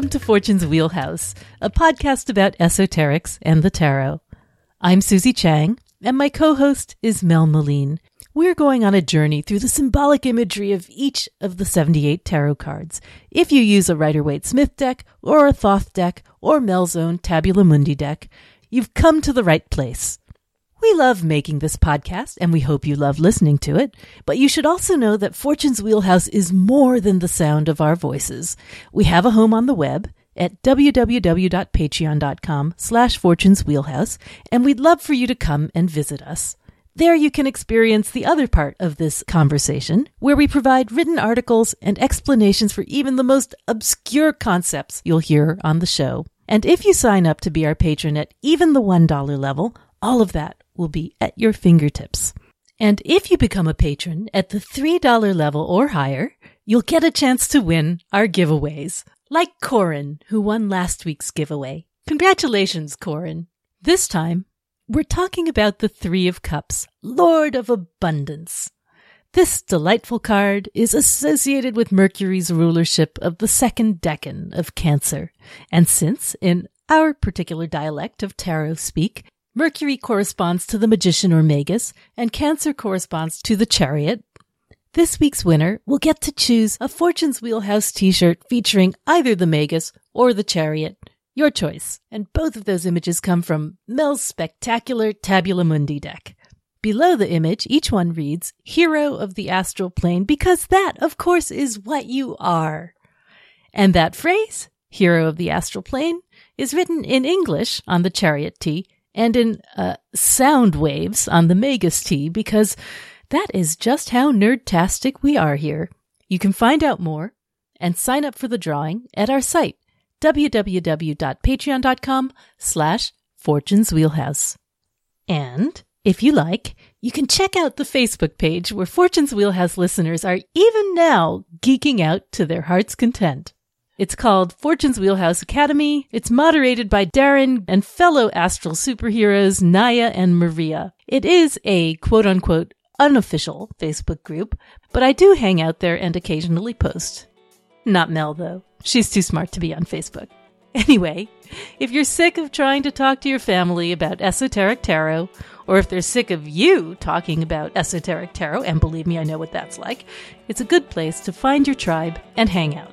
Welcome to Fortune's Wheelhouse, a podcast about esoterics and the tarot. I'm Susie Chang, and my co host is Mel Meleen. We're going on a journey through the symbolic imagery of each of the 78 tarot cards. If you use a Rider Waite Smith deck, or a Thoth deck, or Mel's own Tabula Mundi deck, you've come to the right place. We love making this podcast and we hope you love listening to it, but you should also know that Fortune's Wheelhouse is more than the sound of our voices. We have a home on the web at www.patreon.com slash fortunes wheelhouse and we'd love for you to come and visit us. There you can experience the other part of this conversation, where we provide written articles and explanations for even the most obscure concepts you'll hear on the show. And if you sign up to be our patron at even the $1 level, all of that will be at your fingertips. And if you become a patron at the $3 level or higher, you'll get a chance to win our giveaways, like Corin, who won last week's giveaway. Congratulations, Corin. This time, we're talking about the Three of Cups, Lord of Abundance. This delightful card is associated with Mercury's rulership of the second decan of Cancer. And since, in our particular dialect of tarot speak, Mercury corresponds to the magician or magus, and Cancer corresponds to the chariot. This week's winner will get to choose a Fortune's Wheelhouse t-shirt featuring either the magus or the chariot. Your choice. And both of those images come from Mel's spectacular Tabula Mundi deck. Below the image, each one reads, Hero of the Astral Plane, because that, of course, is what you are. And that phrase, Hero of the Astral Plane, is written in English on the chariot T and in uh, sound waves on the Magus T because that is just how nerdtastic we are here. You can find out more and sign up for the drawing at our site, www.patreon.com slash Fortune's Wheelhouse. And if you like, you can check out the Facebook page where Fortune's Wheelhouse listeners are even now geeking out to their heart's content. It's called Fortune's Wheelhouse Academy. It's moderated by Darren and fellow astral superheroes Naya and Maria. It is a quote unquote unofficial Facebook group, but I do hang out there and occasionally post. Not Mel, though. She's too smart to be on Facebook. Anyway, if you're sick of trying to talk to your family about esoteric tarot, or if they're sick of you talking about esoteric tarot, and believe me, I know what that's like, it's a good place to find your tribe and hang out.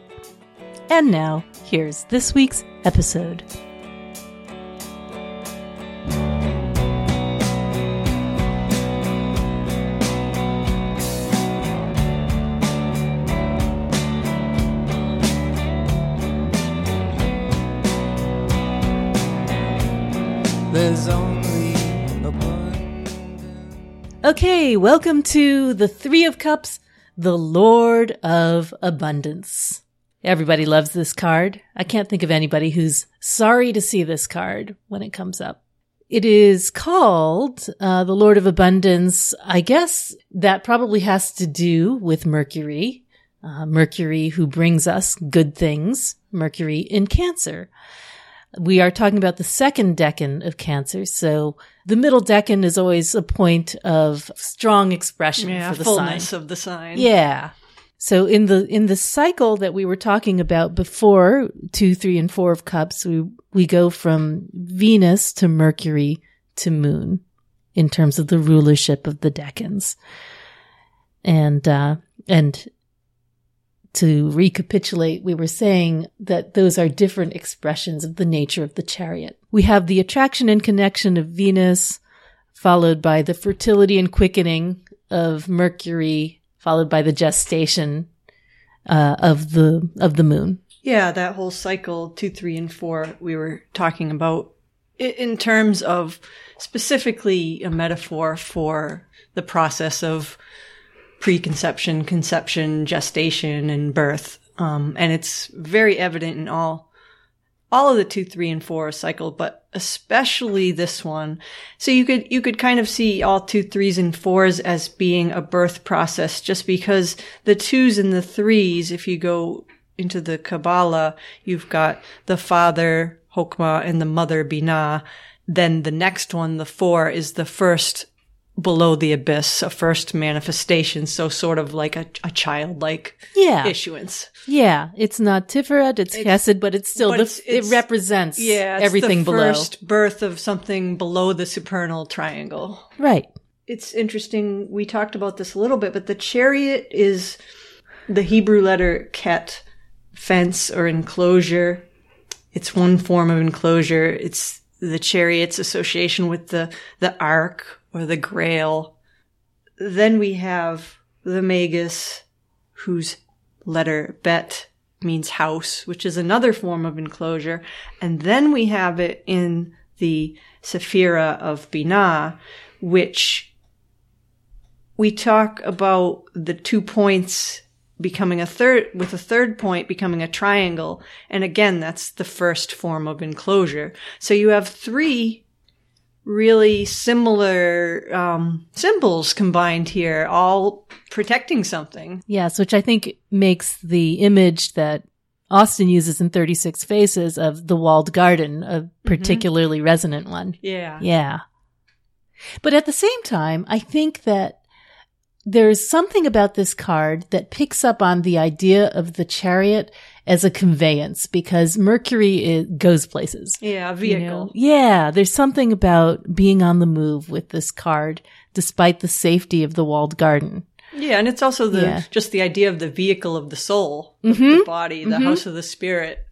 And now, here's this week's episode. There's only Okay, welcome to the Three of Cups, the Lord of Abundance. Everybody loves this card. I can't think of anybody who's sorry to see this card when it comes up. It is called uh, the Lord of Abundance. I guess that probably has to do with Mercury. Uh, Mercury who brings us good things. Mercury in Cancer. We are talking about the second decan of Cancer. So the middle decan is always a point of strong expression Yeah, for the fullness sign. of the sign. Yeah. So in the in the cycle that we were talking about before, two, three, and four of cups, we we go from Venus to Mercury to Moon in terms of the rulership of the decans. And uh and to recapitulate, we were saying that those are different expressions of the nature of the chariot. We have the attraction and connection of Venus, followed by the fertility and quickening of Mercury, followed by the gestation uh, of the of the moon. Yeah, that whole cycle, two, three, and four, we were talking about in terms of specifically a metaphor for the process of preconception, conception, gestation, and birth. Um, and it's very evident in all, all of the two, three, and four are cycle, but especially this one. So you could, you could kind of see all two, threes, and fours as being a birth process just because the twos and the threes, if you go into the Kabbalah, you've got the father, Hokmah, and the mother, Binah. Then the next one, the four, is the first below the abyss, a first manifestation. So sort of like a, a childlike Yeah. issuance. Yeah. It's not Tiferet, it's, Chesed, but it's still, but the, it's- it's- it represents Yeah. It's everything the below. first birth of something below the supernal triangle. Right. it's interesting. We talked about this a little bit, but the chariot is the Hebrew letter ket, fence or enclosure. It's one form of enclosure. It's the chariot's association with the, the ark or the grail. Then we have the magus, whose letter bet means house, which is another form of enclosure. And then we have it in the Sephira of Binah, which we talk about the two points becoming a third, with a third point becoming a triangle. And again, that's the first form of enclosure. So you have three really similar um, symbols combined here, all protecting something. Yes, which I think makes the image that Austin uses in 36 Faces of the walled garden a particularly resonant one. Yeah. Yeah. But at the same time, I think that there's something about this card that picks up on the idea of the chariot as a conveyance because Mercury is, goes places. Yeah, a you vehicle. know? Yeah, there's something about being on the move with this card despite the safety of the walled garden. Yeah, and it's also the Yeah. just the idea of the vehicle of the soul, the, Mhm. the body, the house of the spirit,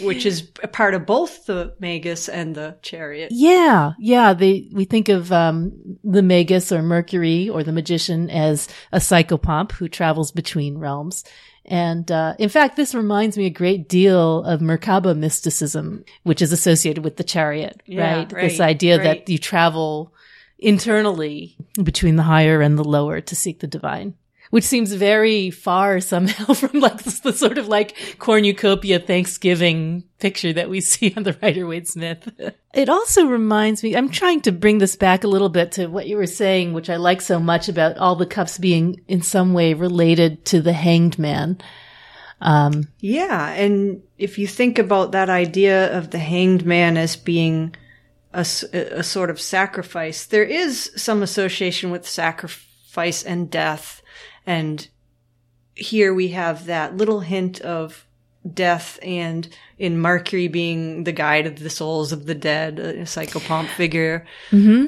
which is a part of both the magus and the chariot. Yeah, yeah. They we think of um, the Magus or Mercury or the magician as a psychopomp who travels between realms. And uh, in fact, this reminds me a great deal of Merkaba mysticism, which is associated with the chariot, Yeah, right? This idea right. that you travel internally between the higher and the lower to seek the divine. Which seems very far somehow from like the sort of like cornucopia Thanksgiving picture that we see on the Rider Waite Smith. It also reminds me, I'm trying to bring this back a little bit to what you were saying, which I like so much about all the cups being in some way related to the hanged man. Um, Yeah, and if you think about that idea of the hanged man as being a, a sort of sacrifice, there is some association with sacrifice and death. And here we have that little hint of death and in Mercury being the guide of the souls of the dead, a psychopomp figure. Mm-hmm.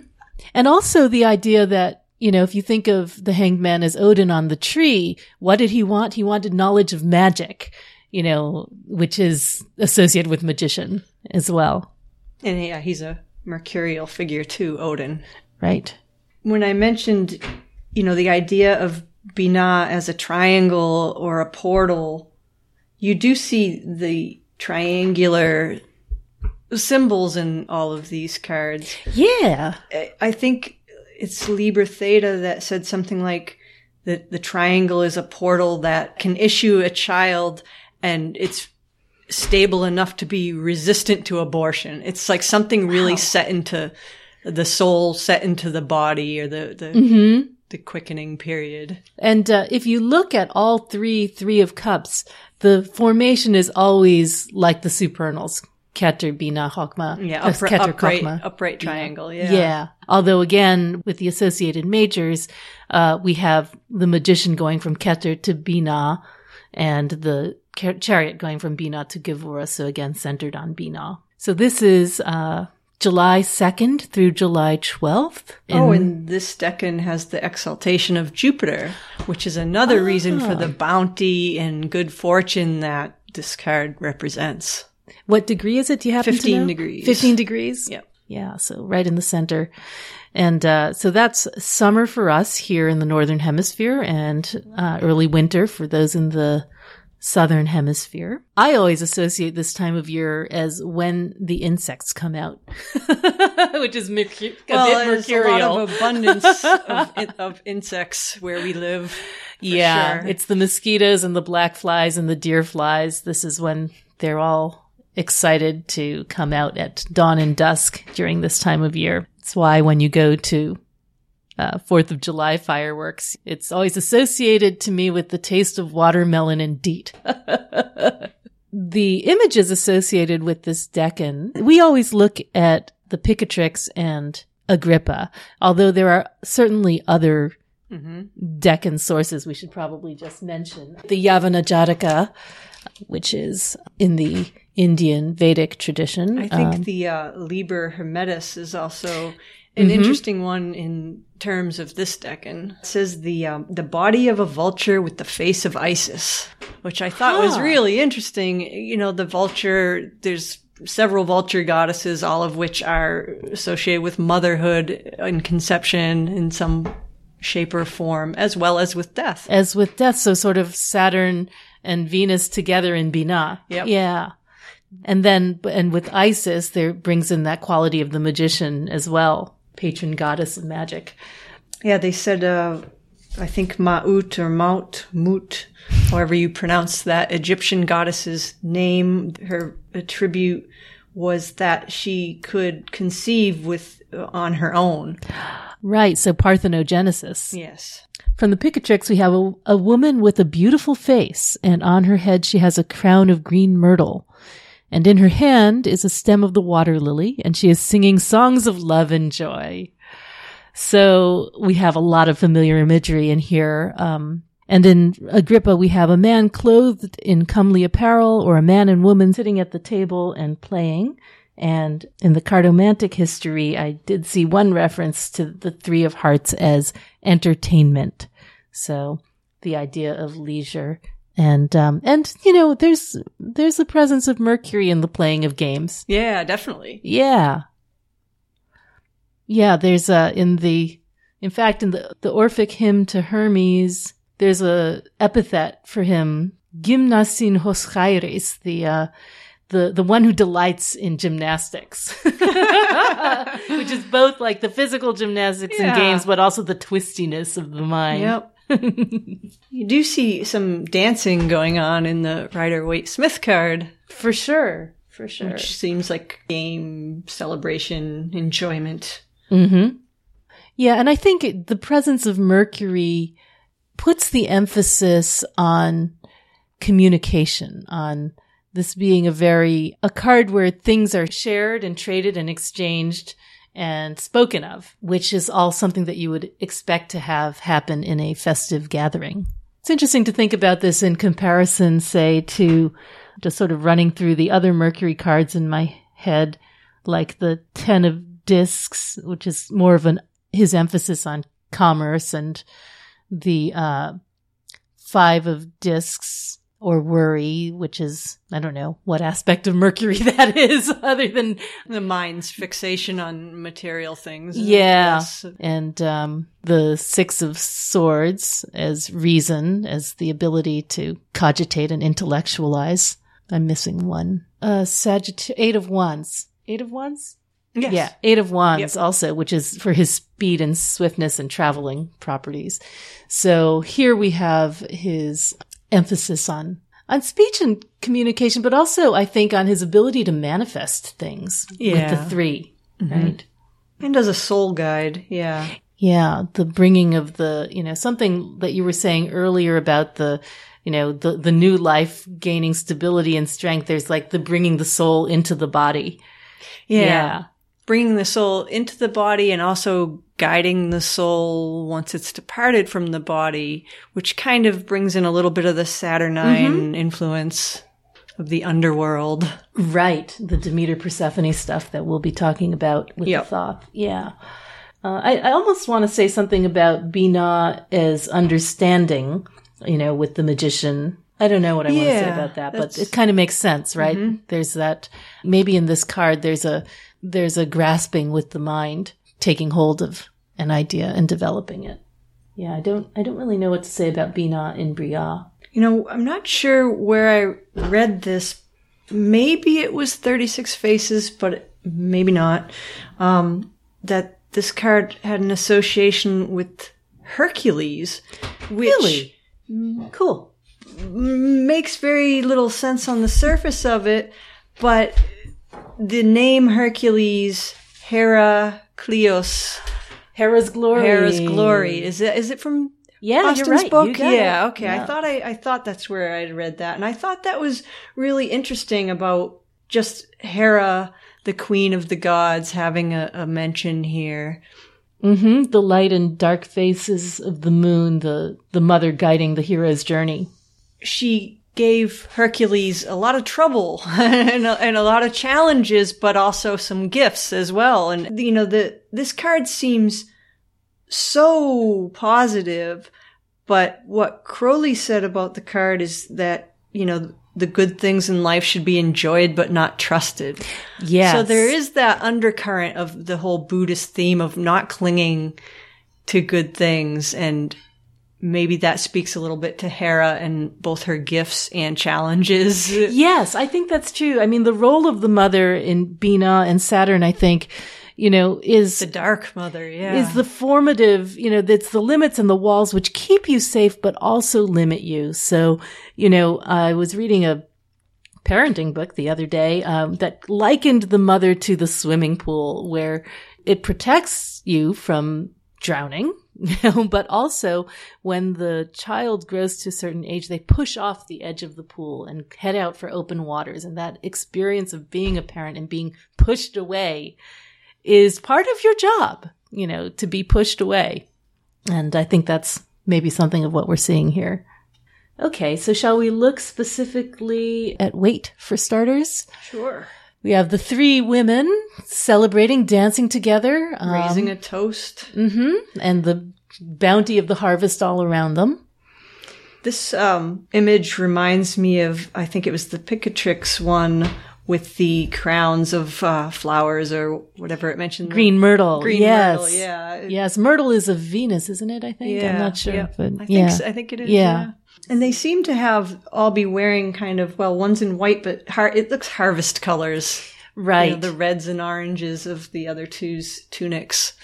And also the idea that, you know, if you think of the hanged man as Odin on the tree, what did he want? He wanted knowledge of magic, you know, which is associated with magician as well, And yeah, he's a mercurial figure too, Odin. right? when I mentioned, you know, the idea of Binah as a triangle or a portal, you do see the triangular symbols in all of these cards. Yeah. I- I think it's Libra Theta that said something like that the triangle is a portal that can issue a child and it's stable enough to be resistant to abortion. It's like something really set into the soul, set into the body or the, the, mm-hmm. The quickening period. And uh, if you look at all three Three of Cups, the formation is always like the supernals. Keter, Bina, Chokmah. Yeah, uh, upra- Keter, upright, upright triangle. Yeah. Yeah. Although again, with the associated majors, uh, we have the magician going from Keter to Bina and the chariot going from Bina to Gevura. So again, centered on Bina. So this is, uh, July 2nd through July 12th. Oh, and this decan has the exaltation of Jupiter, which is another reason for the bounty and good fortune that this card represents. what degree is it? Do you have 15 to know? degrees. 15 degrees? Yep. Yeah, so right in the center. And uh, so that's summer for us here in the northern hemisphere and uh, early winter for those in the southern hemisphere. I always associate this time of year as when the insects come out, which is mercu- a Well, there's a lot of abundance of, in- of insects where we live. yeah, sure. it's the mosquitoes and the black flies and the deer flies. This is when they're all excited to come out at dawn and dusk during this time of year. That's why when you go to uh, Fourth of July fireworks, it's always associated to me with the taste of watermelon and deet. the images associated with this decan, we always look at the Picatrix and Agrippa. Although there are certainly other hmm decan sources we should probably just mention. The Yavana Jataka, which is in the Indian Vedic tradition. I think Um, the uh, Liber Hermetis is also an Mhm. interesting one in terms of this decan. It says the um, the body of a vulture with the face of Isis, which I thought was really interesting. You know, the vulture. There's several vulture goddesses, all of which are associated with motherhood and conception in some shape or form, as well as with death. as with death, so sort of Saturn and Venus together in Binah. Yep. Yeah. And then, and with Isis, there brings in that quality of the magician as well, patron goddess of magic. Yeah, they said, uh, I think Ma'ut or Maut, Mut, however you pronounce that Egyptian goddess's name, her attribute was that she could conceive with uh, on her own. Right. So parthenogenesis. Yes. From the Picatrix, we have a, a woman with a beautiful face, and on her head she has a crown of green myrtle. And in her hand is a stem of the water lily, and she is singing songs of love and joy. So we have a lot of familiar imagery in here. Um, and in Agrippa, we have a man clothed in comely apparel, or a man and woman sitting at the table and playing. And in the cardomantic history, I did see one reference to the Three of Hearts as entertainment. So the idea of leisure and, um, and, you know, there's, there's the presence of Mercury in the playing of games. Yeah, definitely. Yeah. Yeah, there's a, in the, in fact, in the, the Orphic hymn to Hermes, there's a epithet for him, gymnasin hoschaires, the, uh, the, the one who delights in gymnastics, which is both like the physical gymnastics and Yeah. games, but also the twistiness of the mind. Yep. You do see some dancing going on in the Rider Waite Smith card, For sure. For sure. which seems like game celebration enjoyment. Mm-hmm. Yeah, and I think it- the presence of Mercury puts the emphasis on communication, on this being a very, a card where things are shared and traded and exchanged and spoken of, which is all something that you would expect to have happen in a festive gathering. It's interesting to think about this in comparison, say, to just sort of running through the other Mercury cards in my head, like the Ten of Discs, which is more of an, his emphasis on commerce and the, uh, Five of Discs or worry, which is, I don't know what aspect of Mercury that is other than The mind's fixation on material things. yeah. Yes. And um, the Six of Swords as reason, as the ability to cogitate and intellectualize. I'm missing one. Uh, Sagittarius, Eight of Wands. Eight of Wands? Yes. Yeah, Eight of Wands Yep. also, which is for his speed and swiftness and traveling properties. So here we have his emphasis on on speech and communication, but also I think on his ability to manifest things with the 3 mm-hmm. right? And as a soul guide. Yeah. Yeah, the bringing of the, you know, something that you were saying earlier about the, you know, the the new life gaining stability and strength. There's like the bringing the soul into the body. Yeah. Bringing the soul into the body and also guiding the soul once it's departed from the body, which kind of brings in a little bit of the Saturnine influence of the underworld. Right. The Demeter Persephone stuff that we'll be talking about with Yep. the Thoth. Yeah. Uh, I, I almost want to say something about Bina as understanding, you know, with the magician. I don't know what I want to say about that, but Mm-hmm. it kind of makes sense, right? There's that, maybe in this card, there's a, there's a grasping with the mind, taking hold of an idea and developing it. Yeah, I don't, I don't really know what to say about Bina in Briah. You know, I'm not sure where I read this. Maybe it was 36 Faces, but maybe not. Um, that this card had an association with Hercules, which Really? Cool. Makes very little sense on the surface of it, but the name Hercules, Heraclius, Hera's glory. Hera's glory, is it, is it from Yeah, Austin's you're right. book? You yeah, it. okay. I thought I, I thought that's where I'd read that. And I thought that was really interesting about just Hera, the queen of the gods, having a, a mention here. hmm The light and dark faces of the moon, the, the mother guiding the hero's journey. She gave Hercules a lot of trouble and, a, and a lot of challenges, but also some gifts as well. And, you know, the, this card seems so positive, but what Crowley said about the card is that, you know, the good things in life should be enjoyed but not trusted. Yeah. So there is that undercurrent of the whole Buddhist theme of not clinging to good things and maybe that speaks a little bit to Hera and both her gifts and challenges. Yes, I think that's true. I mean, the role of the mother in Bina and Saturn, I think, you know, is The Dark Mother, yeah. is the formative, you know, that's the limits and the walls which keep you safe, but also limit you. So, you know, I was reading a parenting book the other day um, that likened the mother to the swimming pool, where it protects you from drowning. But also when the child grows to a certain age, they push off the edge of the pool and head out for open waters. And that experience of being a parent and being pushed away is part of your job, you know, to be pushed away. And I think that's maybe something of what we're seeing here. Okay, so shall we look specifically at Waite for starters? sure. We have the three women celebrating, dancing together, um, Raising a toast. mhm, and the bounty of the harvest all around them. This um, image reminds me of, I think it was the Picatrix one with the crowns of uh, flowers or whatever it mentioned. Green myrtle. Green yes. myrtle, yeah. Yes, myrtle is a Venus, isn't it? I think. I'm not sure, yeah. but I think yeah. so- I think it is. Yeah. Yeah. And they seem to have all be wearing kind of well, one's in white, but har- it looks harvest colors. You right. know, the reds and oranges of the other two's tunics.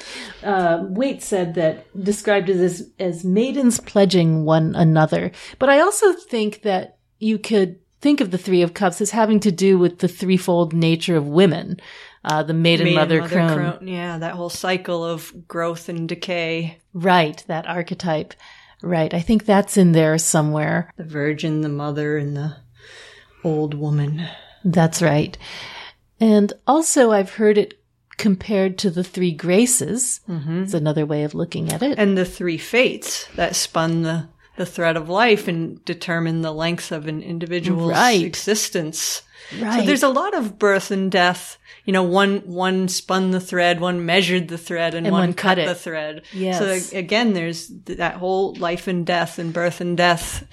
uh, Waite said that described it as as maidens pledging one another. But I also think that you could think of the Three of Cups as having to do with the threefold nature of women. Uh, the maiden, Maiden, mother, crone. Yeah, that whole cycle of growth and decay. Right, that archetype. Right. I think that's in there somewhere. The virgin, the mother, and the old woman. That's right. And also I've heard it compared to the three graces. Mm-hmm. It's another way of looking at it. And the three fates that spun the, the thread of life and determine the length of an individual's Right. existence. right. So there's a lot of birth and death. You know, one one spun the thread, one measured the thread, and, And one, one cut, cut it. the thread. Yes. So again, there's that whole life and death and birth and death.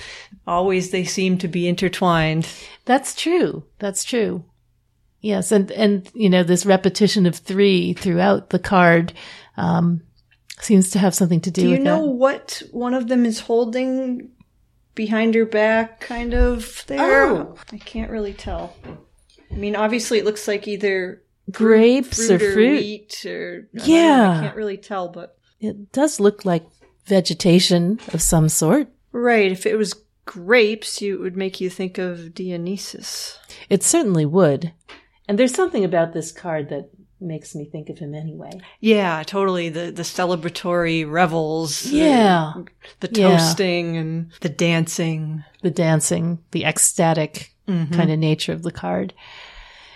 Always they seem to be intertwined. That's true. That's true. Yes, and and you know this repetition of three throughout the card um, seems to have something to do, Do you know that. what one of them is holding behind her back, kind of there? Oh. I can't really tell. I mean, obviously, it looks like either Grapes fruit or fruit. wheat or I don't know, Yeah. I can't really tell, but It does look like vegetation of some sort. right. If it was grapes, you it would make you think of Dionysus. It certainly would. And there's something about this card that makes me think of him anyway. Yeah, totally. The the celebratory revels. Yeah. The, Yeah. toasting and the dancing. the dancing, the ecstatic Mm-hmm. kind of nature of the card.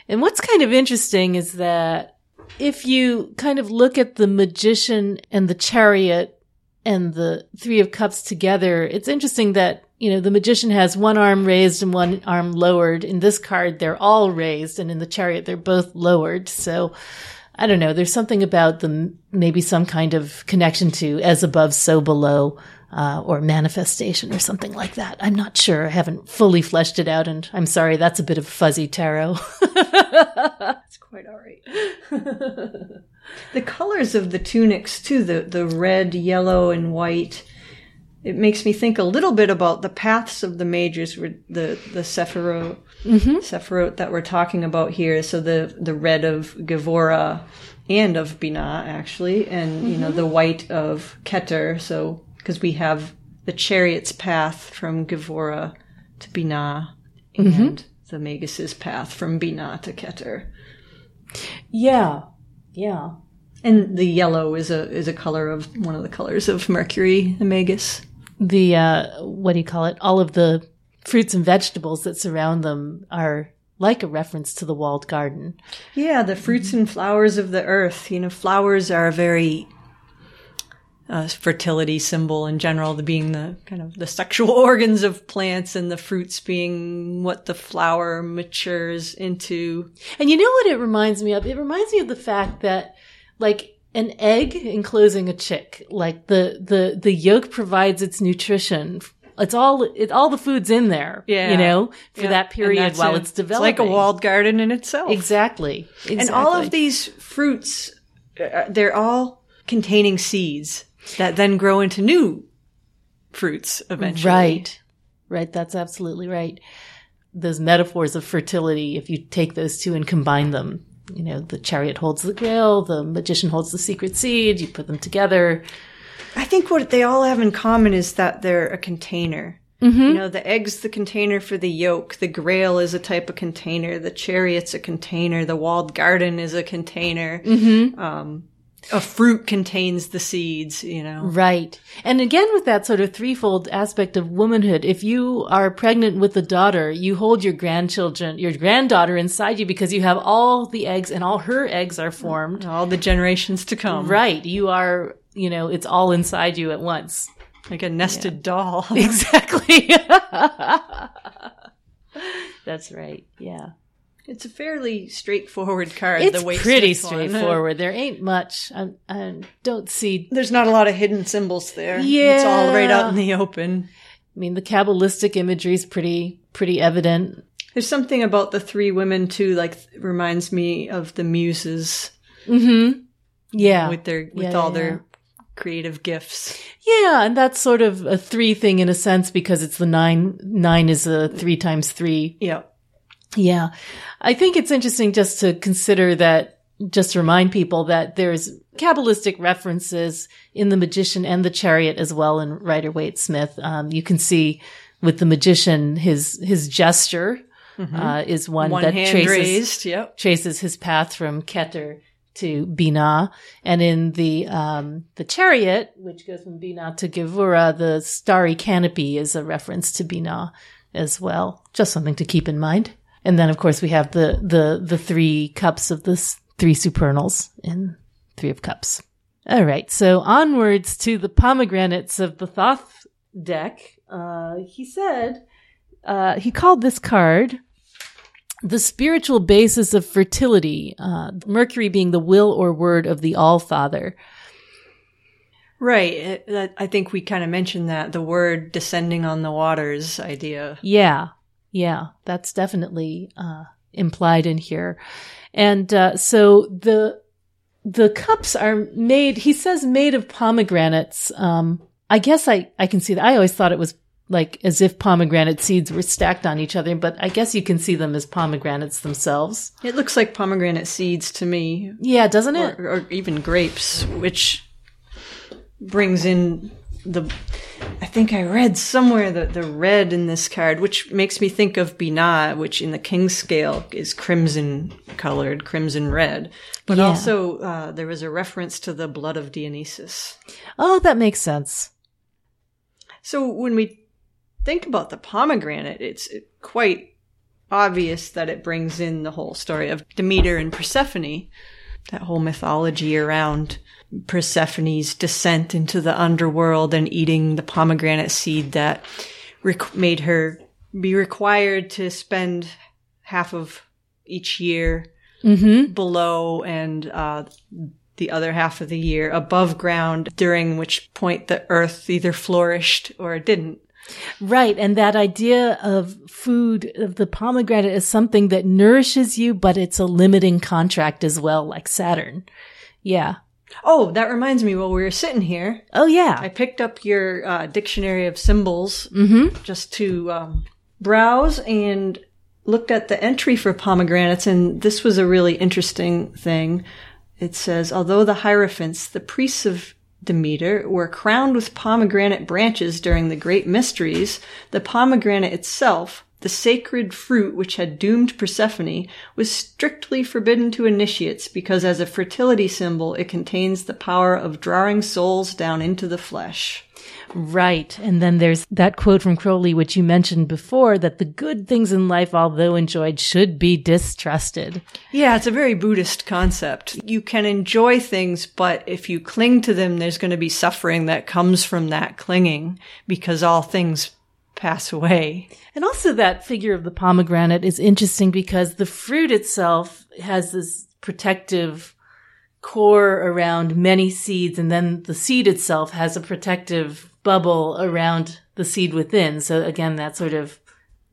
And what's kind of interesting is that if you kind of look at the magician and the chariot and the three of cups together, it's interesting that, you know, the magician has one arm raised and one arm lowered. In this card, they're all raised and in the chariot, they're both lowered. So I don't know. There's something about the maybe some kind of connection to as above, so below, uh, or manifestation or something like that. I'm not sure. I haven't fully fleshed it out, and I'm sorry. That's a bit of fuzzy tarot. It's quite all right. the colors of the tunics too, the the red, yellow, and white. It makes me think a little bit about the paths of the majors, the the Sephiroth, mm-hmm. Sephiroth that we're talking about here. So the the red of Gevura and of Binah actually, and you know the mm-hmm. white of Keter. So because we have the chariot's path from Gevura to Binah, and mm-hmm. the Magus's path from Binah to Keter. yeah, yeah. And the yellow is a is a color of one of the colors of Mercury, the Magus. The uh, what do you call it? All of the fruits and vegetables that surround them are like a reference to the walled garden. Yeah, the fruits and flowers of the earth. You know, flowers are a very uh, fertility symbol in general, the being the kind of the sexual organs of plants, and the fruits being what the flower matures into. And you know what it reminds me of? It reminds me of the fact that, like, an egg enclosing a chick, like the the the yolk provides its nutrition. It's all it all the food's in there, Yeah. you know, for Yeah, that period while a- it's developing. It's like a walled garden in itself. Exactly. exactly. And all of these fruits, uh, they're all containing seeds that then grow into new fruits eventually. Right. Right. That's absolutely right. Those metaphors of fertility, if you take those two and combine them, you know, the chariot holds the grail, the magician holds the secret seed, you put them together. I think what they all have in common is that they're a container. You know, the egg's the container for the yolk. The grail is a type of container. The chariot's a container. The walled garden is a container. Um, a fruit contains the seeds, you know. Right. And again, with that sort of threefold aspect of womanhood, if you are pregnant with a daughter, you hold your grandchildren, your granddaughter inside you because you have all the eggs and all her eggs are formed. All the generations to come. Right. You are, you know, it's all inside you at once. Like a nested doll. Exactly. That's right. Yeah. It's a fairly straightforward card. It's the way pretty one. straightforward. There ain't much. I, I don't see. There's not a lot of hidden symbols there. Yeah. It's all right out in the open. I mean, the Kabbalistic imagery is pretty, pretty evident. There's something about the three women too, like reminds me of the muses mm-hmm. Yeah. with their with Yeah, all yeah, their creative gifts. Yeah, and that's sort of a three thing in a sense because it's the nine. Nine is a three times three. Yeah. Yeah. I think it's interesting just to consider that, just to remind people that there's Kabbalistic references in the magician and the chariot as well in Rider Waite Smith. Um, you can see with the magician, his, his gesture, uh, is one, Mm-hmm. One that traces, raised. Yep. traces his path from Keter to Bina. And in the, um, the chariot, which goes from Bina to Gevura, the starry canopy is a reference to Bina as well. Just something to keep in mind. And then, of course, we have the, the, the three cups of the three supernals in Three of Cups. All right. So onwards to the pomegranates of the Thoth deck. Uh, he said, uh, he called this card the spiritual basis of fertility, uh, Mercury being the will or word of the All Father. Right. I think we kind of mentioned that the word descending on the waters idea. Yeah, yeah, that's definitely uh, implied in here. And uh, so the the cups are made. He says made of pomegranates. Um, I guess I I can see that. I always thought it was like as if pomegranate seeds were stacked on each other, but I guess you can see them as pomegranates themselves. It looks like pomegranate seeds to me, Yeah, doesn't it? or, or even grapes, which brings in the. I think I read somewhere that the red in this card, which makes me think of Binah, which in the King's scale is crimson colored, crimson red. But Yeah. also, uh, there was a reference to the blood of Dionysus. Oh, that makes sense. So when we think about the pomegranate, it's quite obvious that it brings in the whole story of Demeter and Persephone, that whole mythology around Persephone's descent into the underworld and eating the pomegranate seed that rec- made her be required to spend half of each year Mm-hmm. below and uh, the other half of the year above ground, during which point the earth either flourished or didn't. Right. And that idea of food, of the pomegranate is something that nourishes you, but it's a limiting contract as well, like Saturn. Yeah. Oh, that reminds me, while we were sitting here, Oh, yeah. I picked up your uh, dictionary of symbols mm-hmm. just to um, browse and looked at the entry for pomegranates, and this was a really interesting thing. It says, although the Hierophants, the priests of Demeter, were crowned with pomegranate branches during the great mysteries, the pomegranate itself, the sacred fruit which had doomed Persephone, was strictly forbidden to initiates because as a fertility symbol it contains the power of drawing souls down into the flesh. Right. And then there's that quote from Crowley, which you mentioned before, that the good things in life, although enjoyed, should be distrusted. Yeah, it's a very Buddhist concept. You can enjoy things, but if you cling to them, there's going to be suffering that comes from that clinging because all things pass away. And also that figure of the pomegranate is interesting because the fruit itself has this protective core around many seeds and then the seed itself has a protective bubble around the seed within. So again, that sort of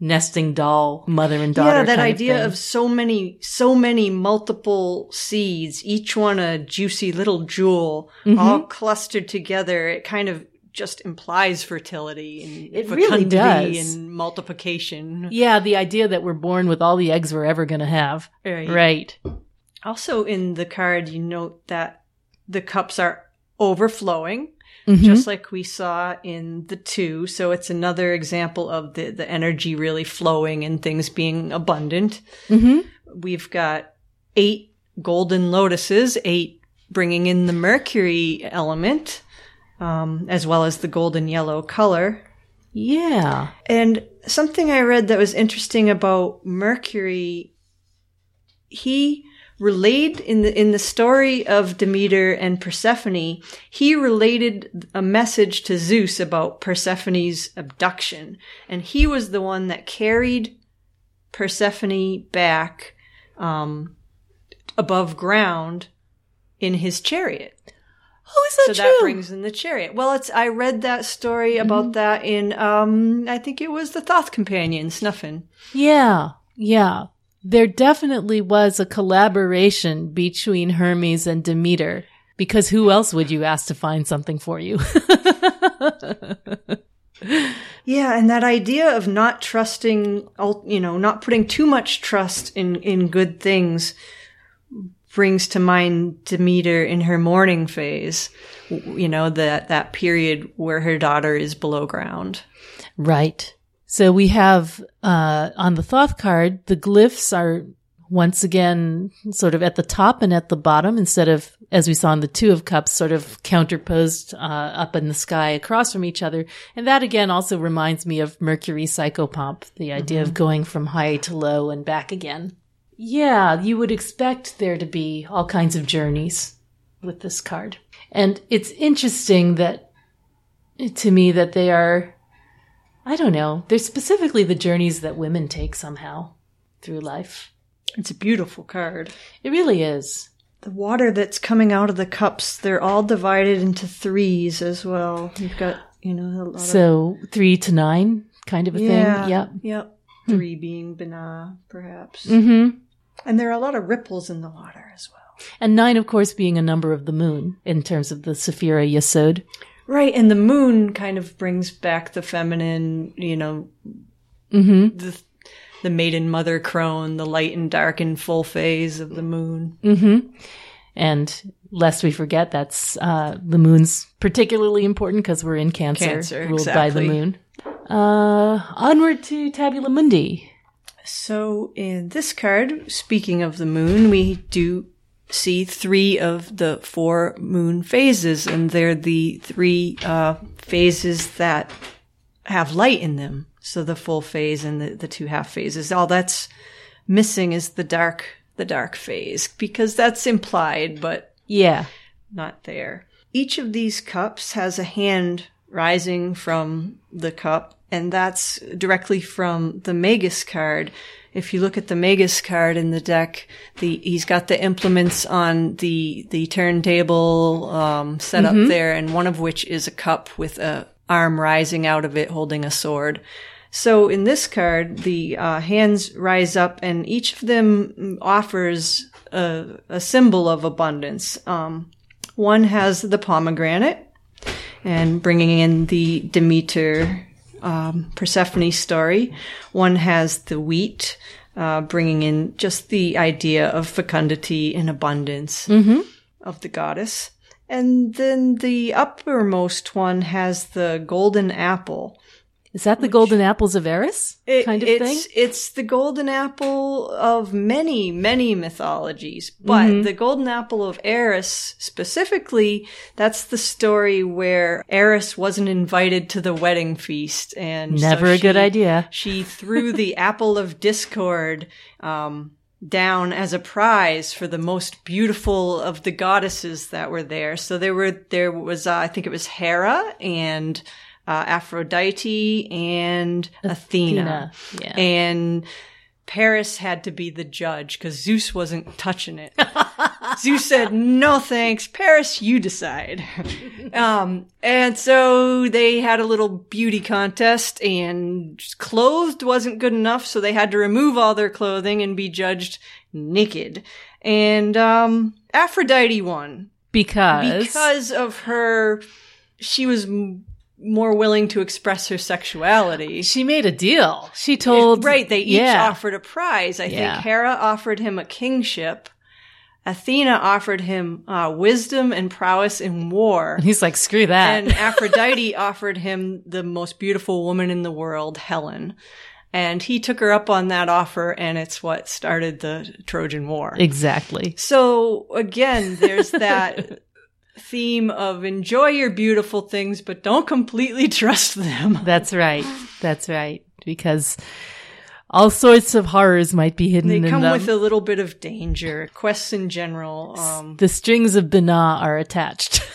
nesting doll, mother and daughter. Yeah, that idea thing. of so many, so many multiple seeds, each one a juicy little jewel, Mm-hmm. all clustered together. It kind of just implies fertility and It really fecundity does. and multiplication. yeah, the idea that we're born with all the eggs we're ever going to have. Right. Right. Also in the card, you note that the cups are overflowing, Mhm. just like we saw in the two. So it's another example of the, the energy really flowing and things being abundant. Mhm. We've got eight golden lotuses, eight bringing in the mercury element, um, as well as the golden yellow color. Yeah. And something I read that was interesting about Mercury, he relayed in the in the story of Demeter and Persephone, he related a message to Zeus about Persephone's abduction, and he was the one that carried Persephone back um, above ground in his chariot. Oh, is So that that brings in the chariot. Well, it's I read that story Mm-hmm. about that in um I think it was the Thoth Companion Snuffin. Yeah, yeah. There definitely was a collaboration between Hermes and Demeter. Because who else would you ask to find something for you? Yeah, and that idea of not trusting, you know, not putting too much trust in in good things brings to mind Demeter in her mourning phase. You know, that that period where her daughter is below ground. right. So we have, uh, on the Thoth card, the glyphs are once again sort of at the top and at the bottom instead of, as we saw in the Two of Cups, sort of counterposed, uh, up in the sky across from each other. And that again also reminds me of Mercury psychopomp, the idea of going from high to low and back again. Yeah, you would expect there to be all kinds of journeys with this card. And it's interesting that, to me, that they are, I don't know, they're specifically the journeys that women take somehow through life. It's a beautiful card. It really is. The water that's coming out of the cups, they're all divided into threes as well. You've got, you know, a lot of So three to nine kind of a yeah, thing. Yep. Yep. Three being Binah, perhaps. Mm-hmm. And there are a lot of ripples in the water as well. And nine, of course, being a number of the moon in terms of the Sephira Yesod. Right, and the moon kind of brings back the feminine, you know, Mm-hmm. the the maiden mother crone, the light and dark and full phase of the moon. Mm-hmm. And lest we forget, that's uh, the moon's particularly important because we're in Cancer, Cancer, ruled by the moon. Uh, onward to Tabula Mundi. So in this card, speaking of the moon, we do see three of the four moon phases, and they're the three uh, phases that have light in them. So the full phase and the, the two half phases. All that's missing is the dark, the dark phase, because that's implied, but Yeah. not there. Each of these cups has a hand rising from the cup, and that's directly from the Magus card. If you look at the Magus card in the deck, the he's got the implements on the the turntable um, set up there, and one of which is a cup with a arm rising out of it holding a sword. So in this card, the uh, hands rise up, and each of them offers a, a symbol of abundance. Um, one has the pomegranate, and bringing in the Demeter um, Persephone story. One has the wheat, uh, bringing in just the idea of fecundity and abundance of the goddess. And then the uppermost one has the golden apple. Is that the golden apples of Eris It- kind of it's, thing? It's the golden apple of many, many mythologies. But Mm-hmm. the golden apple of Eris specifically, that's the story where Eris wasn't invited to the wedding feast. And so Never a good idea. She threw the apple of discord, um, down as a prize for the most beautiful of the goddesses that were there. So there were, there was, uh, I think it was Hera and, uh, Aphrodite and Athena. Athena, yeah. And Paris had to be the judge because Zeus wasn't touching it. Zeus said, no thanks. Paris, you decide. um, and so they had a little beauty contest and clothed wasn't good enough. So they had to remove all their clothing and be judged naked. And, um, Aphrodite won Because, because of her, she was more willing to express her sexuality. she made a deal. She told Right, they each yeah. offered a prize. I Yeah. think Hera offered him a kingship. Athena offered him uh, wisdom and prowess in war. He's like, screw that. and Aphrodite offered him the most beautiful woman in the world, Helen. And he took her up on that offer, and it's what started the Trojan War. exactly. So again, there's that theme of enjoy your beautiful things, but don't completely trust them. That's right. That's right. Because all sorts of horrors might be hidden They come with a little bit of danger. Quests in general. Um, the strings of Binah are attached.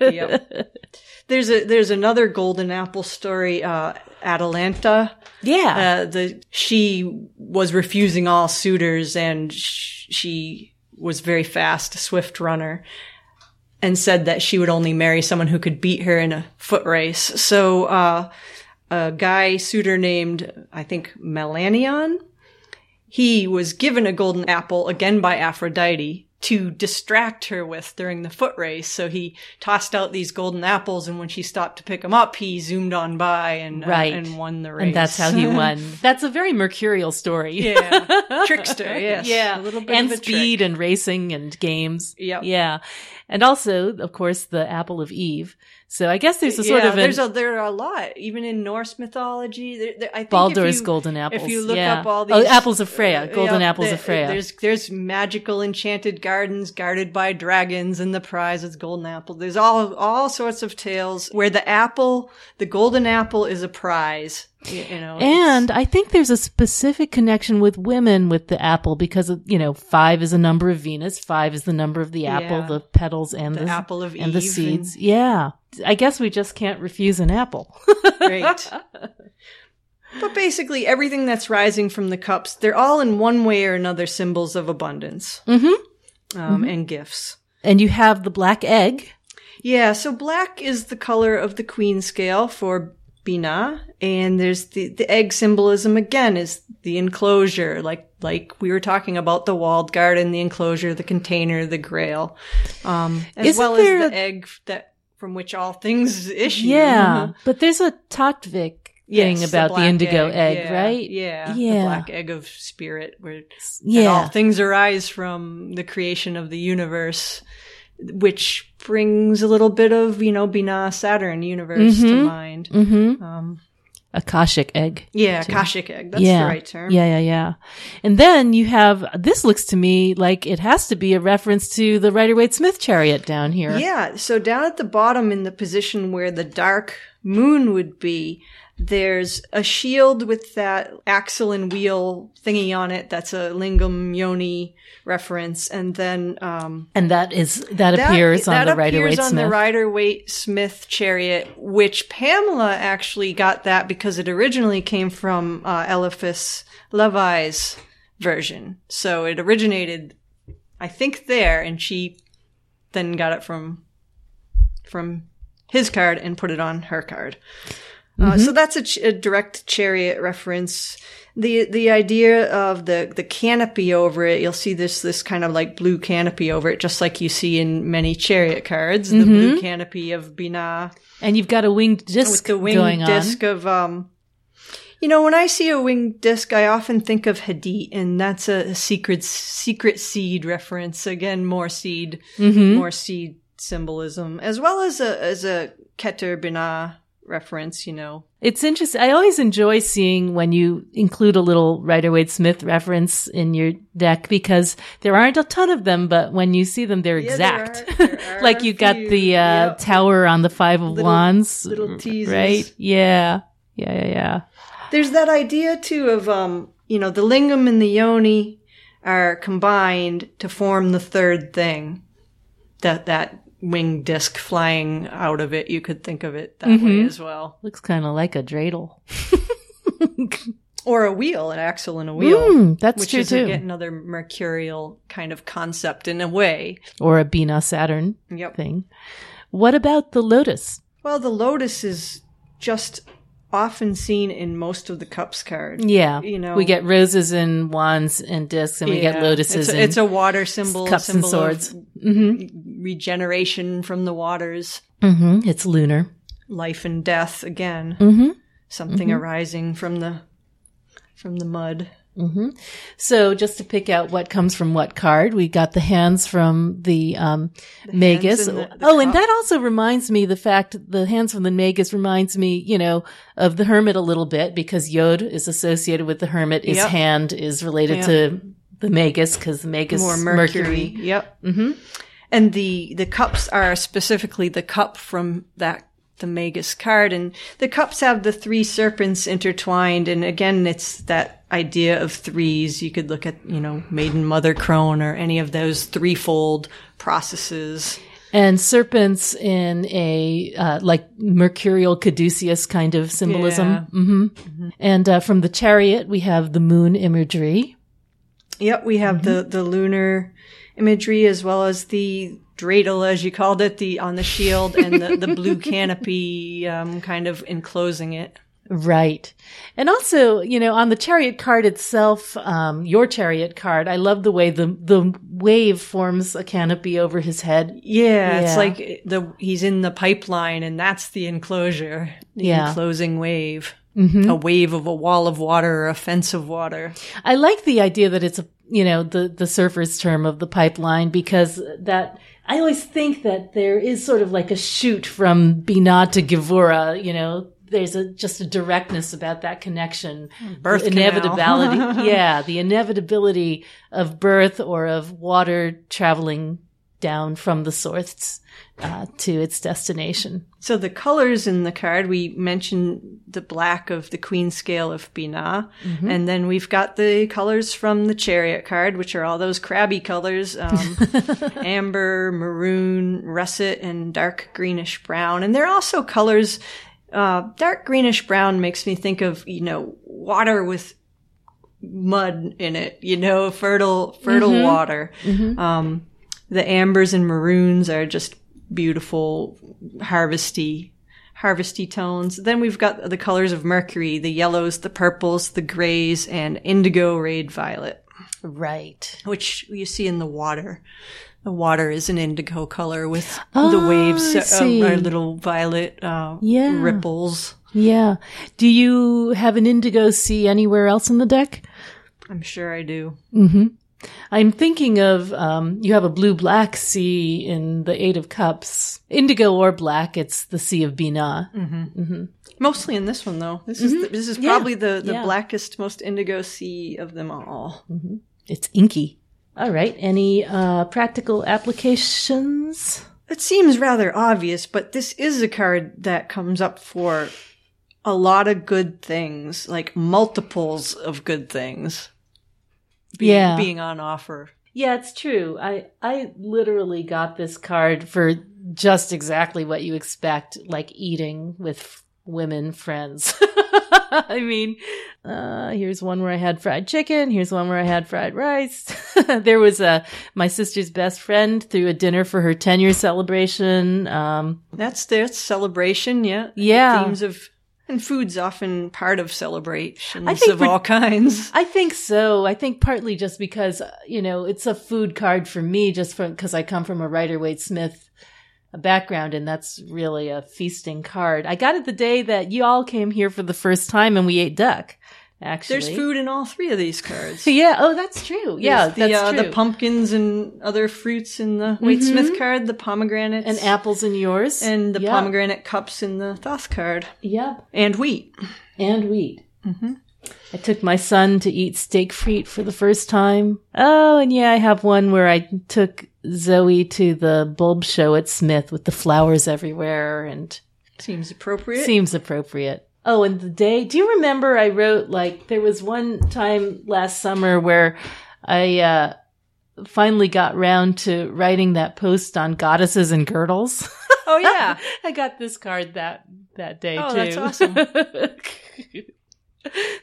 yep. There's a there's another golden apple story. Uh, Atalanta. Yeah. Uh, the she was refusing all suitors, and sh- she was very fast, a swift runner, and said that she would only marry someone who could beat her in a foot race. So, uh, a guy suitor named I think Melanion, he was given a golden apple again by Aphrodite to distract her with during the foot race. So he tossed out these golden apples, and when she stopped to pick them up, he zoomed on by and uh, and won the race. and that's how he won. That's a very mercurial story. yeah, trickster. Yes, yeah. a little bit and speed trick. and racing and games. Yeah, Yeah. And also, of course, the apple of Eve. So I guess there's a sort yeah, of there's a there are a lot even in Norse mythology. There, there, I think Baldur's you- golden apples. If you look yeah. up all oh, these apples of Freya, uh, golden apples the- of Freya. There's there's magical enchanted gardens guarded by dragons, and the prize is golden apple. There's all all sorts of tales where the apple, the golden apple, is a prize. You, know, And I think there's a specific connection with women with the apple because you know, five is a number of Venus, five is the number of the apple, Yeah. the petals and the the, apple of and the Eve seeds. Yeah. I guess we just can't refuse an apple. Great. but basically, everything that's rising from the cups, they're all in one way or another symbols of abundance mm-hmm. um, and gifts. And you have the black egg. Yeah, so black is the color of the queen scale for Binah, and there's the, the egg symbolism again is the enclosure, like like we were talking about the walled garden, the enclosure, the container, the grail, um, as Isn't well as a- the egg from from which all things issue. Yeah. But there's a Tattvic Yes, thing about the, black indigo egg, yeah, right? Yeah, Yeah. the black egg of spirit, where Yeah. all things arise from the creation of the universe, which brings a little bit of you know Binah Saturn universe to Mhm. mind. Mm-hmm. Um, Akashic egg. yeah, too. Akashic egg. That's yeah. the right term. Yeah, yeah, yeah. And then you have, this looks to me like it has to be a reference to the Rider Waite Smith chariot down here. Yeah, so down at the bottom in the position where the dark moon would be, there's a shield with that axle and wheel thingy on it. That's a lingam yoni reference. And then, um, And that is, that, that- appears on that the Rider appears Waite on Smith. the Rider Waite Smith chariot, which Pamela actually got that because it originally came from uh, Eliphas Levi's version. So it originated, I think, there, and she then got it from from his card and put it on her card. Uh, so that's a, ch- a direct chariot reference. The the idea of the the canopy over it, you'll see this this kind of like blue canopy over it, just like you see in many chariot cards. The blue canopy of Binah and you've got a winged disc with the winged disc of um. You know, when I see a winged disc, I often think of Hadit, and that's a secret secret seed reference. Again, more seed, Mm-hmm. more seed symbolism, as well as a as a Keter Binah reference. You know, It's interesting. I always enjoy seeing when you include a little Rider Waite Smith reference in your deck because there aren't a ton of them, but when you see them, they're Yeah, there exact. are- there are like you got few. the uh, Yep. tower on the Five of Little- Wands, little right? Yeah, yeah, yeah, yeah. There's that idea too of um, you know, the lingam and the yoni are combined to form the third thing. That that wing disc flying out of it, you could think of it that way Mhm. as well. Looks kind of like a dreidel. Or a wheel, an axle and a wheel. Mm, that's which true is too. again another mercurial kind of concept in a way. or a Binah Saturn Yep. thing. What about the lotus? Well, the lotus is just often seen in most of the cups card. Yeah, You know- we get roses and wands and discs, and we get lotuses. It's a, it's a water symbol, cups and swords. of hmm regeneration from the waters, hmm It's lunar. life and death again, hmm something arising from the from the mud. Hmm So just to pick out what comes from what card, we got the hands from the, um, Magus. and the- the oh, and that also reminds me the fact the hands from the Magus reminds me, you know, of the hermit a little bit because Yod is associated with the hermit. His Yep. hand is related Yep. to the Magus because the Magus More Mercury. mercury. Yep. hmm And the the cups are specifically the cup from that the Magus card, and the cups have the three serpents intertwined. And again, it's that idea of threes. You could look at you know Maiden Mother Crone or any of those threefold processes. And serpents in a uh, like mercurial caduceus kind of symbolism. Yeah. hmm And uh, from the chariot, we have the moon imagery. Yep, we have the the lunar imagery as well as the dreidel, as you called it, the on the shield, and the, the blue canopy um, kind of enclosing it. Right. And also, you know, on the chariot card itself, um, your chariot card, I love the way the, the wave forms a canopy over his head. Yeah, it's like the he's in the pipeline, and that's the enclosure, the Yeah. enclosing wave, Mm-hmm. a wave of a wall of water or a fence of water. I like the idea that it's a, you know, the, the surfer's term of the pipeline because that, I always think that there is sort of like a shoot from Binah to Gevura, you know, there's a, just a directness about that connection. Birth inevitability. yeah. The inevitability of birth or of water traveling down from the source, uh, to its destination. So the colors in the card, we mentioned the black of the queen scale of Binah, Mm-hmm. and then we've got the colors from the chariot card, which are all those crabby colors, um, amber, maroon, russet, and dark greenish brown. And they're also colors, uh, dark greenish brown makes me think of, you know, water with mud in it, you know, fertile, fertile Mm-hmm. water. Um, the ambers and maroons are just beautiful, harvesty, harvesty tones. Then we've got the colors of Mercury, the yellows, the purples, the grays, and indigo rayed violet, Right. which you see in the water. The water is an indigo color with Oh, the waves I uh, are little violet uh, Yeah. ripples. Yeah. Do you have an indigo sea anywhere else in the deck? I'm sure I do. Mm-hmm. I'm thinking of um, you have a blue black sea in the Eight of Cups, indigo or black. It's the Sea of Binah. Mostly in this one, though. This is the, this is Mm-hmm. Yeah. probably the, the Yeah. blackest, most indigo sea of them all. It's inky. All right. Any uh, practical applications? It seems rather obvious, but this is a card that comes up for a lot of good things, like multiples of good things. Being, Yeah. being on offer. Yeah, it's true. I I literally got this card for just exactly what you expect, like eating with women friends. I mean, uh, here's one where I had fried chicken. Here's one where I had fried rice. there was a my sister's best friend threw a dinner for her 10 year celebration. Um, That's their celebration, yeah. Yeah. Themes of and food's often part of celebrations I think of for- all kinds. I think so. I think partly just because, you know, it's a food card for me, just because I come from a Rider Waite Smith background, and that's really a feasting card. I got it the day that you all came here for the first time and we ate duck. Actually. There's food in all three of these cards. Yeah, oh, that's true. Yeah, There's the, that's uh, true. the pumpkins and other fruits in the Waite Smith card, the pomegranates, and apples in yours. and the Yep. pomegranate cups in the Thoth card, Yep. and wheat. and wheat. Mm-hmm. I took my son to eat steak frites for the first time. Oh, and yeah, I have one where I took Zoe to the bulb show at Smith with the flowers everywhere and Seems appropriate. seems appropriate. Oh, and the day, do you remember I wrote like there was one time last summer where I uh finally got round to writing that post on goddesses and girdles. oh yeah, I got this card that that day Oh, too. that's awesome.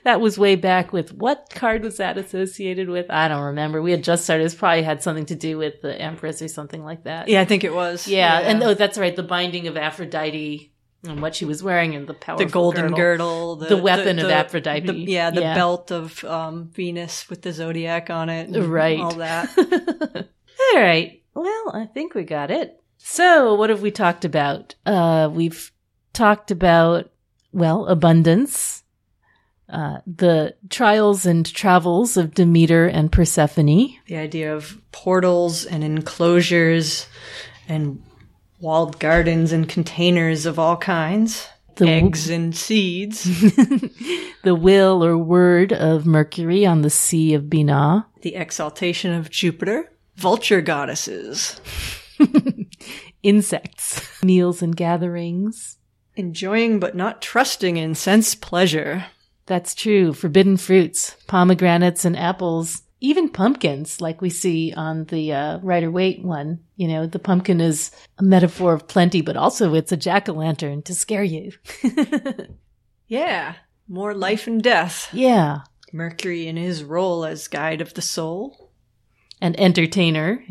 that was way back with what card was that associated with? I don't remember. We had just started. It probably had something to do with the Empress or something like that. yeah. I think it was. Yeah, and oh, that's right. The binding of Aphrodite and what she was wearing and the powerful the golden girdle. girdle, the, The weapon of Aphrodite. the- yeah, the Yeah. belt of um, Venus with the zodiac on it, and Right. All that. All right. Well, I think we got it. So, what have we talked about? Uh, we've talked about, well, abundance, uh, the trials and travels of Demeter and Persephone, the idea of portals and enclosures and walled gardens and containers of all kinds, The- eggs and seeds, the will or word of Mercury on the Sea of Binah, the exaltation of Jupiter, vulture goddesses, insects, meals and gatherings. enjoying but not trusting in sense pleasure. That's true. Forbidden fruits, pomegranates and apples, even pumpkins, like we see on the uh, Rider Waite one. You know, the pumpkin is a metaphor of plenty, but also it's a jack o' lantern to scare you. Yeah, more life and death. yeah. Mercury in his role as guide of the soul. and entertainer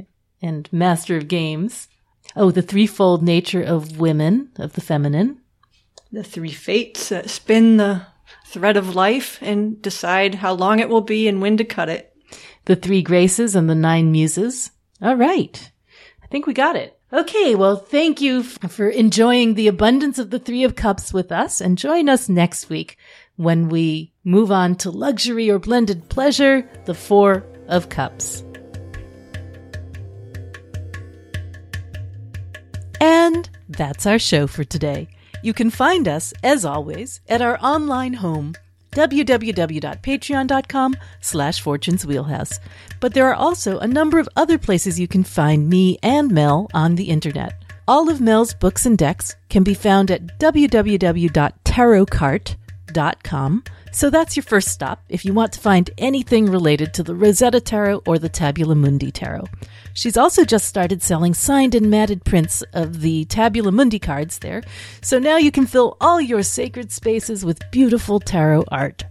and master of games. Oh, the threefold nature of women, of the feminine. The three fates that spin the thread of life and decide how long it will be and when to cut it. The three graces and the nine muses. All right. I think we got it. Okay. Well, thank you for enjoying the abundance of the three of cups with us and join us next week when we move on to luxury or blended pleasure, the four of cups. And that's our show for today. You can find us, as always, at our online home, www.patreon.com slash fortunes wheelhouse. But there are also a number of other places you can find me and Mel on the internet. All of Mel's books and decks can be found at www.tarotcart.com. So that's your first stop if you want to find anything related to the Rosetta Tarot or the Tabula Mundi Tarot. She's also just started selling signed and matted prints of the Tabula Mundi cards there, so now you can fill all your sacred spaces with beautiful tarot art.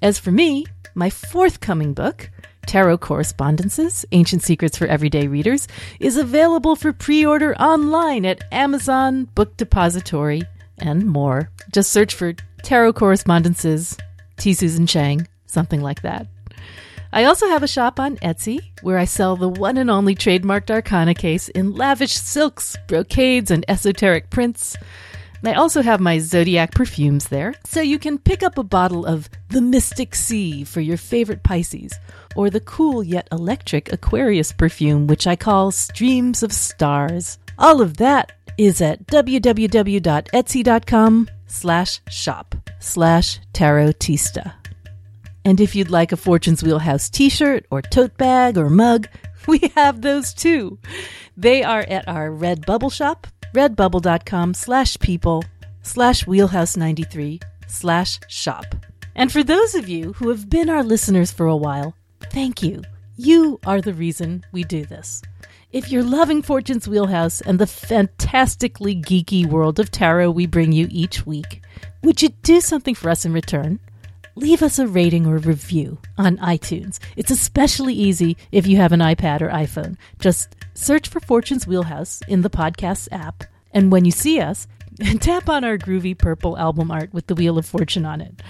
As for me, my forthcoming book, Tarot Correspondences Ancient Secrets for Everyday Readers, is available for pre order online at Amazon, Book Depository, and more. Just search for Tarot Correspondences, T. Susan Chang, something like that. I also have a shop on Etsy where I sell the one and only trademarked Arcana case in lavish silks, brocades, and esoteric prints. I also have my zodiac perfumes there, so you can pick up a bottle of the Mystic Sea for your favorite Pisces, or the cool yet electric Aquarius perfume, which I call Streams of Stars. All of that is at www.etsy.com slash shop slash tarotista. And if you'd like a Fortune's Wheelhouse t-shirt or tote bag or mug, we have those too. They are at our Redbubble shop, redbubble.com slash people slash wheelhouse93 slash shop. And for those of you who have been our listeners for a while, thank you. You are the reason we do this. If you're loving Fortune's Wheelhouse and the fantastically geeky world of tarot we bring you each week, would you do something for us in return? leave us a rating or review on iTunes. It's especially easy if you have an iPad or iPhone. Just search for Fortune's Wheelhouse in the podcast app, and when you see us, tap on our groovy purple album art with the Wheel of Fortune on it.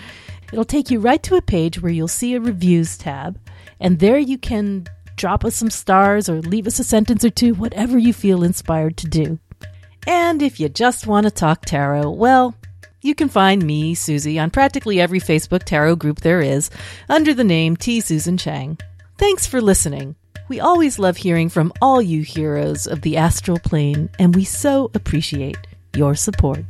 It'll take you right to a page where you'll see a reviews tab, and there you can drop us some stars or leave us a sentence or two, whatever you feel inspired to do. And if you just want to talk tarot, well, You can find me, Susie, on practically every Facebook tarot group there is under the name T. Susan Chang. Thanks for listening. We always love hearing from all you heroes of the astral plane, and we so appreciate your support.